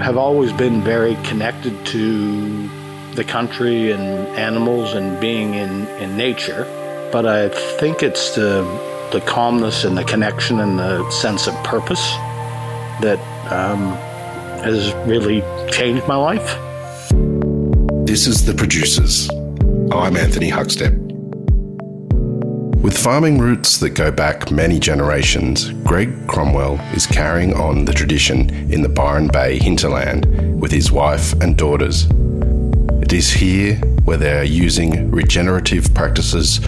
have always been very connected to the country and animals and being in, in nature. But I think it's the, the calmness and the connection and the sense of purpose that um, has really changed my life. This is The Producers. I'm Anthony Huckstep. With farming roots that go back many generations, Greg Cromwell is carrying on the tradition in the Byron Bay hinterland with his wife and daughters. It is here where they are using regenerative practices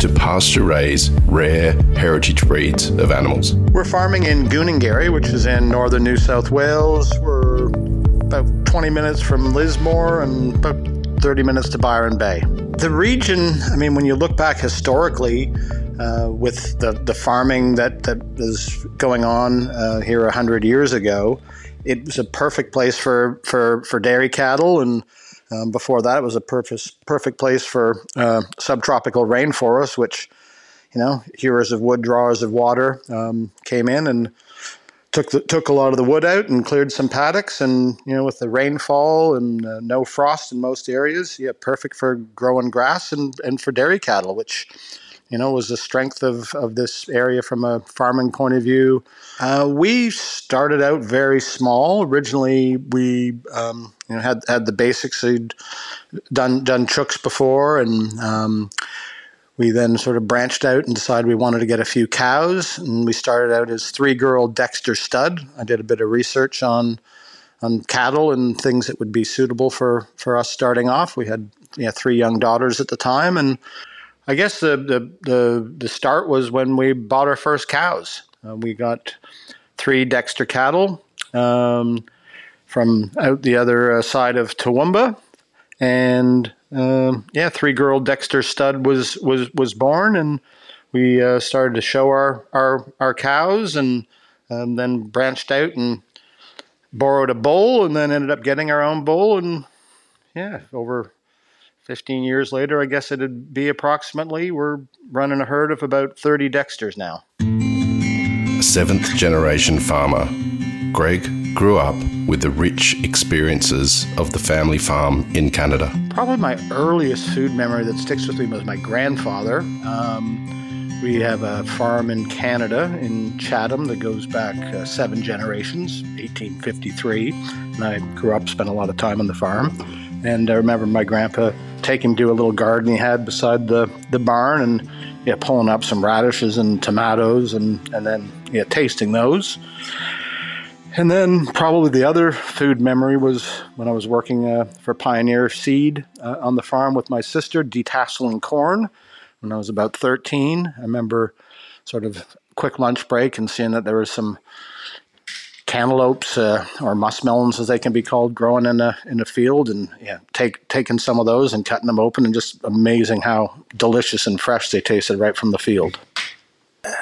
to pasture raise rare heritage breeds of animals. We're farming in Goonengerry, which is in northern New South Wales. We're about 20 minutes from Lismore and about 30 minutes to Byron Bay. The region, I mean, when you look back historically, uh, with the, the farming that, that was going on uh, here 100 years ago, it was a perfect place for, for, for dairy cattle. And um, before that, it was a perfect, perfect place for uh, subtropical rainforest, which, you know, hewers of wood, drawers of water um, came in and took the, took a lot of the wood out and cleared some paddocks and you know with the rainfall and uh, no frost in most areas yeah perfect for growing grass and, and for dairy cattle which you know was the strength of, of this area from a farming point of view. Uh, we started out very small. Originally we um, you know had had the basics we'd done done chooks before and um, we then sort of branched out and decided we wanted to get a few cows, and we started out as three-girl Dexter stud. I did a bit of research on on cattle and things that would be suitable for for us starting off. We had you know, three young daughters at the time, and I guess the the the, the start was when we bought our first cows. Uh, we got three Dexter cattle um, from out the other uh, side of Toowoomba, and um, yeah, three girl Dexter stud was was was born, and we uh, started to show our our our cows, and um, then branched out and borrowed a bull, and then ended up getting our own bull, and yeah, over 15 years later, I guess it'd be approximately. We're running a herd of about 30 Dexters now. Seventh generation farmer, Greg grew up with the rich experiences of the family farm in Canada. Probably my earliest food memory that sticks with me was my grandfather. Um, we have a farm in Canada, in Chatham, that goes back uh, seven generations, 1853. And I grew up, spent a lot of time on the farm. And I remember my grandpa taking him to a little garden he had beside the, the barn and yeah, pulling up some radishes and tomatoes and, and then yeah, tasting those. And then probably the other food memory was when I was working uh, for Pioneer Seed uh, on the farm with my sister, detasseling corn when I was about 13. I remember sort of quick lunch break and seeing that there was some cantaloupes uh, or muskmelons as they can be called growing in a in a field and yeah take taking some of those and cutting them open and just amazing how delicious and fresh they tasted right from the field.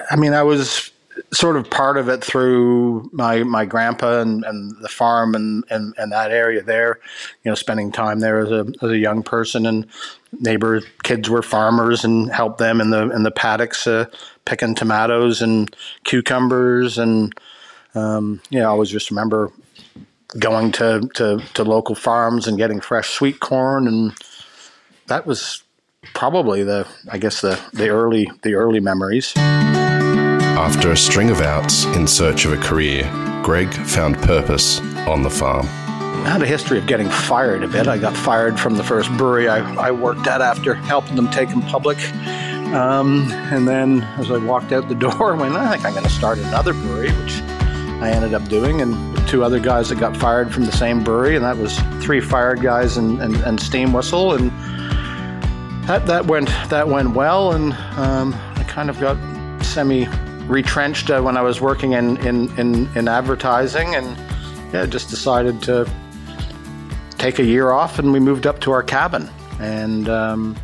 I mean, I was sort of part of it through my my grandpa and, and the farm and, and, and that area there, you know, spending time there as a as a young person. And neighbor kids were farmers and helped them in the in the paddocks uh, picking tomatoes and cucumbers. And um, you know, I always just remember going to, to, to local farms and getting fresh sweet corn. And that was probably the I guess the, the early the early memories. After a string of outs in search of a career, Greg found purpose on the farm. I had a history of getting fired a bit. I got fired from the first brewery I, I worked at after helping them take them public. Um, and then as I walked out the door, I went, I think I'm going to start another brewery, which I ended up doing. And two other guys that got fired from the same brewery, and that was three fired guys and, and, and steam whistle. And that, that went that went well, and um, I kind of got semi retrenched uh, when I was working in, in, in, in, advertising and yeah, just decided to take a year off and we moved up to our cabin. And um,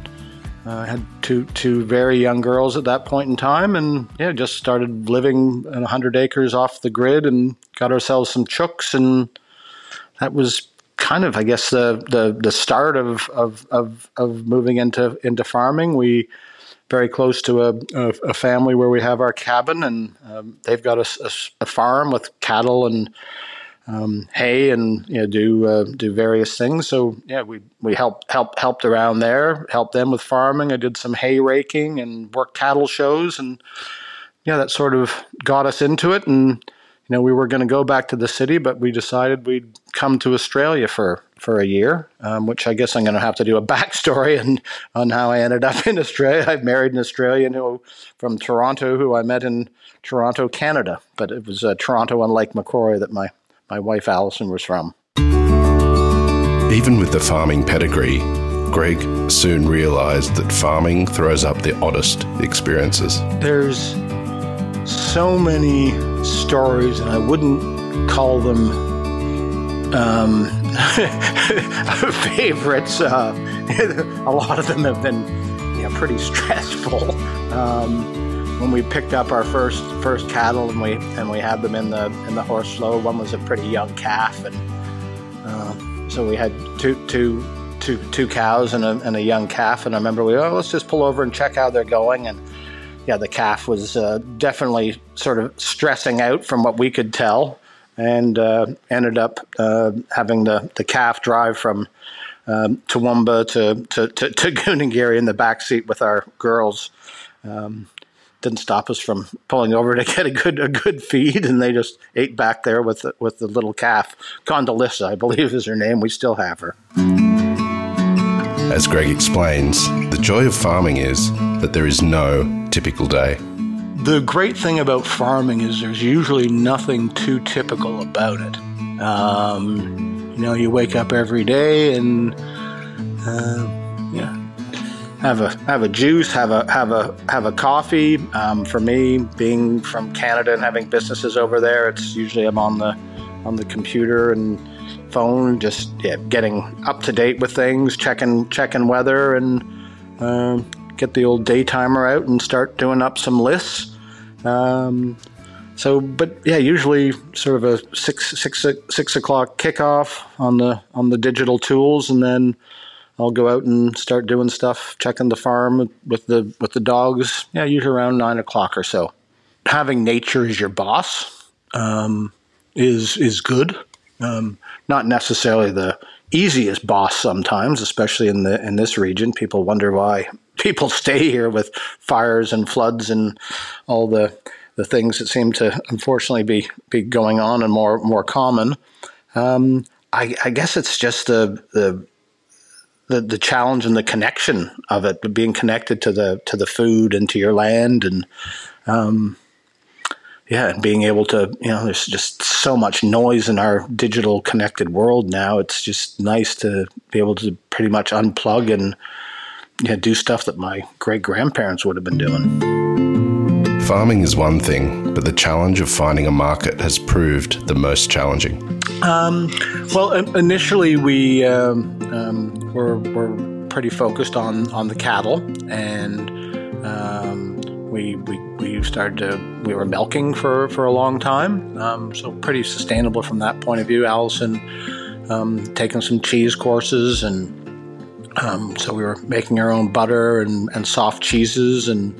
I had two, two very young girls at that point in time and yeah, just started living 100 acres off the grid and got ourselves some chooks. And that was kind of, I guess, the, the, the start of, of, of, of moving into, into farming. We very close to a, a, a, family where we have our cabin, and um, they've got a, a, farm with cattle and um, hay and you know, do uh, do various things. So yeah, we we helped helped helped around there, helped them with farming. I did some hay raking and worked cattle shows, and yeah, that sort of got us into it. And you know, we were going to go back to the city, but we decided we'd come to Australia for for a year, um, which I guess I'm going to have to do a backstory and on how I ended up in Australia. I married an Australian who from Toronto, who I met in Toronto, Canada, but it was uh, Toronto on Lake Macquarie that my my wife Allison was from. Even with the farming pedigree, Greg soon realized that farming throws up the oddest experiences. There's so many stories, and I wouldn't call them um, favorites. Uh, a lot of them have been yeah, pretty stressful. Um, when we picked up our first first cattle and we and we had them in the in the horse flow, one was a pretty young calf, and uh, so we had two two two two cows and a, and a young calf. And I remember we oh let's just pull over and check how they're going and yeah, the calf was uh, definitely sort of stressing out from what we could tell, and uh, ended up uh, having the, the calf drive from um, Toowoomba to, to, to, to Goonengerry in the back seat with our girls. Um, didn't stop us from pulling over to get a good a good feed, and they just ate back there with the, with the little calf. Condoleezza, I believe, is her name. We still have her. As Greg explains, the joy of farming is that there is no typical day. The great thing about farming is there's usually nothing too typical about it. Um, you know, you wake up every day and uh, yeah, have a have a juice, have a have a have a coffee. Um, for me, being from Canada and having businesses over there, it's usually I'm on the on the computer and phone, just yeah, getting up to date with things, checking checking weather, and uh, get the old day timer out and start doing up some lists. Um, so, but yeah, usually sort of a six six six o'clock kickoff on the on the digital tools, and then I'll go out and start doing stuff, checking the farm with the with the dogs. Yeah, usually around nine o'clock or so. Having nature as your boss um, is is good. Um, not necessarily the easiest boss sometimes, especially in the in this region. People wonder why people stay here with fires and floods and all the the things that seem to unfortunately be be going on and more more common. Um, I, I, guess it's just the the the, the challenge and the connection of it, being connected to the to the food and to your land, and um, yeah, and being able to you know, there's just so much noise in our digital connected world now. It's just nice to be able to pretty much unplug and yeah, do stuff that my great grandparents would have been doing. Farming is one thing, but the challenge of finding a market has proved the most challenging. Um, well, initially we um, um, were, were pretty focused on, on the cattle, and um, we, we, we started to we were milking for, for a long time, um, so pretty sustainable from that point of view. Allison um, taking some cheese courses, and so we were making our own butter and, and soft cheeses, and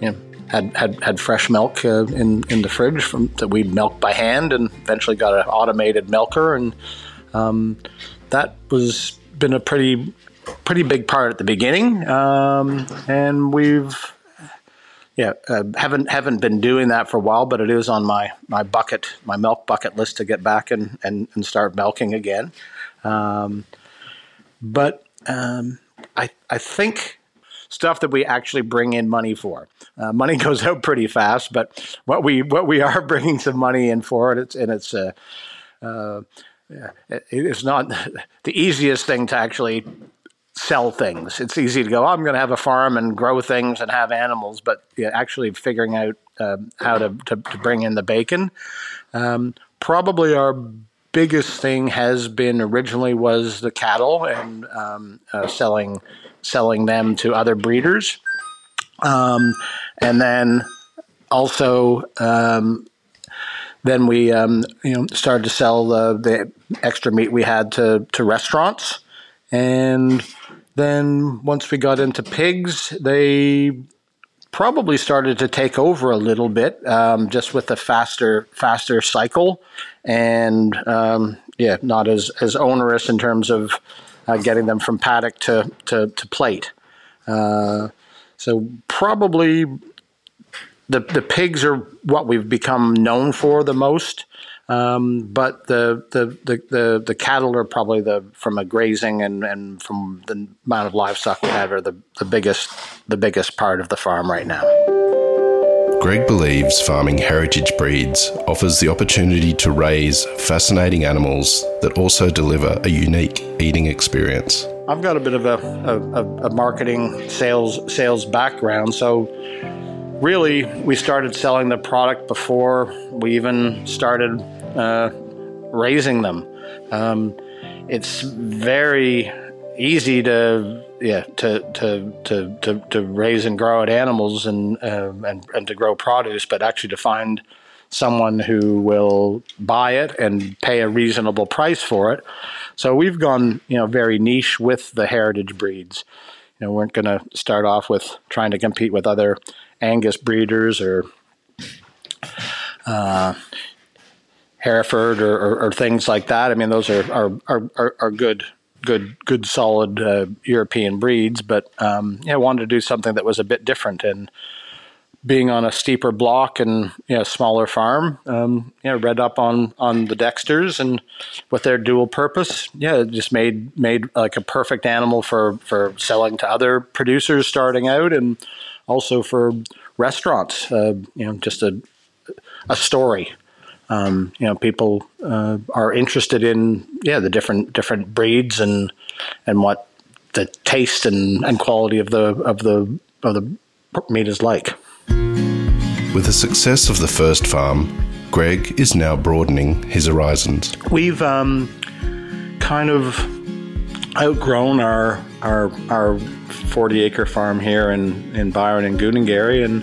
you know had had, had fresh milk uh, in in the fridge from that we milked by hand, and eventually got an automated milker, and um, that was been a pretty pretty big part at the beginning, um, and we've yeah uh, haven't haven't been doing that for a while, but it is on my my bucket my milk bucket list to get back and and, and start milking again. Um, but um, I I think stuff that we actually bring in money for. Uh, money goes out pretty fast, but what we what we are bringing some money in for, and it's and it's uh, uh, it's not the easiest thing to actually sell things. It's easy to go, oh, I'm going to have a farm and grow things and have animals, but yeah, actually figuring out um, how to, to, to, bring in the bacon. Um, probably our biggest thing has been originally was the cattle and um, uh, selling selling them to other breeders. Um, and then also, um, then we um, you know started to sell the, the extra meat we had to, to restaurants. And then once we got into pigs, they probably started to take over a little bit, um, just with the faster faster cycle, and um, yeah, not as as onerous in terms of uh, getting them from paddock to to, to plate. Uh, so probably the the pigs are what we've become known for the most. Um, but the, the, the, the, the cattle are probably the from a grazing and, and from the amount of livestock we have are the, the biggest the biggest part of the farm right now. Greg believes farming heritage breeds offers the opportunity to raise fascinating animals that also deliver a unique eating experience. I've got a bit of a, a, a marketing sales sales background, so really we started selling the product before we even started uh, raising them. Um, it's very easy to yeah to to to to, to raise and grow at animals and, uh, and and to grow produce, but actually to find someone who will buy it and pay a reasonable price for it. So we've gone you know very niche with the heritage breeds. You know, we weren't going to start off with trying to compete with other Angus breeders or uh, Hereford or, or, or, things like that. I mean, those are are, are, are good, good, good, solid uh, European breeds. But um, yeah, I wanted to do something that was a bit different. And being on a steeper block and you know, smaller farm, um, you know, read up on on the Dexters and with their dual purpose, yeah, it just made made like a perfect animal for for selling to other producers starting out and also for restaurants. Uh, you know, just a a story um, you know, people uh, are interested in yeah the different different breeds and and what the taste and, and quality of the of the of the meat is like. With the success of the first farm, Greg is now broadening his horizons. We've um, kind of outgrown our our our 40 acre farm here in in Byron and Goonengerry and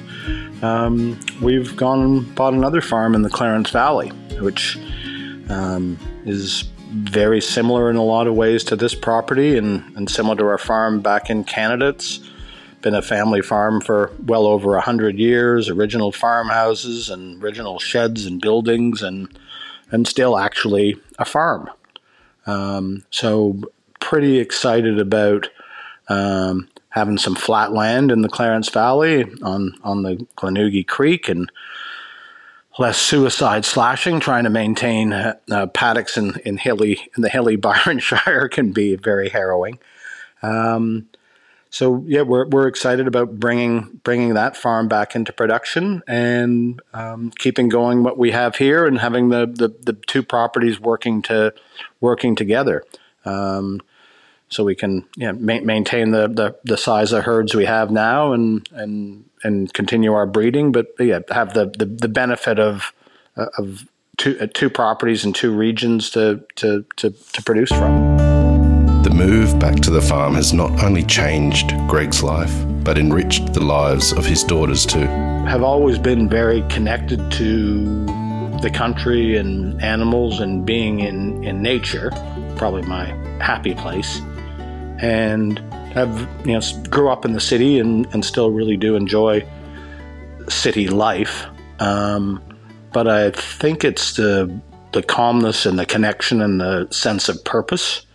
um, we've gone and bought another farm in the Clarence Valley, which um, is very similar in a lot of ways to this property and, and similar to our farm back in Canada. It's been a family farm for well over 100 years, original farmhouses and original sheds and buildings, and, and still actually a farm. Um, so, pretty excited about um, having some flat land in the Clarence Valley on on the Glenugie Creek and less suicide slashing. Trying to maintain uh, paddocks in, in hilly in the hilly Byron Shire can be very harrowing. Um, so yeah, we're we're excited about bringing bringing that farm back into production and um, keeping going what we have here and having the, the, the two properties working to working together. Um, so we can you know, ma- maintain the, the, the size of herds we have now and and and continue our breeding, but yeah, have the, the, the benefit of uh, of two uh, two properties and two regions to, to to to produce from. The move back to the farm has not only changed Greg's life, but enriched the lives of his daughters too. Have always been very connected to the country and animals and being in, in nature, probably my happy place and have you know grew up in the city and, and still really do enjoy city life. Um, but I think it's the the calmness and the connection and the sense of purpose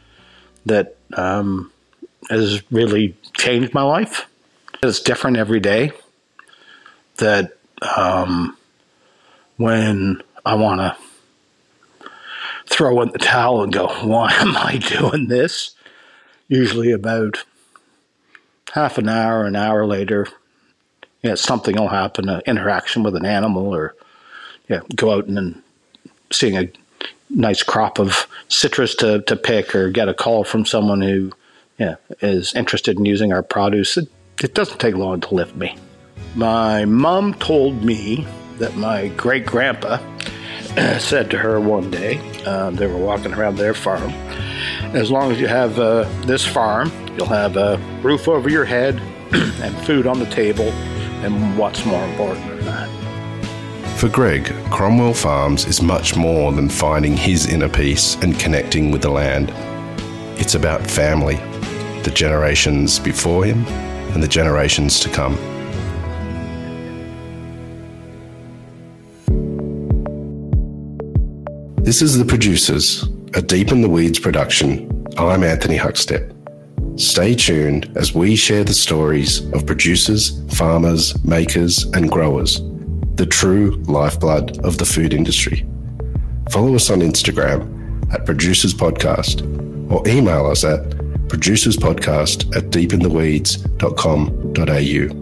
that um, has really changed my life. It's different every day. That um, when I want to throw in the towel and go, why am I doing this? Usually about half an hour, an hour later, you know, something will happen, an interaction with an animal, or yeah, go out and, seeing a nice crop of citrus to, to pick, or get a call from someone who yeah, is interested in using our produce. It, it doesn't take long to lift me. My mom told me that my great grandpa said to her one day, uh, they were walking around their farm, as long as you have uh, this farm, you'll have a roof over your head and food on the table, and what's more important than that. For Greg, Cromwell Farms is much more than finding his inner peace and connecting with the land. It's about family, the generations before him, and the generations to come. This is The Producers, a Deep in the Weeds production. I'm Anthony Huckstep. Stay tuned as we share the stories of producers, farmers, makers, and growers, the true lifeblood of the food industry. Follow us on Instagram at Producers Podcast or email us at producerspodcast at deepintheweeds.com.au.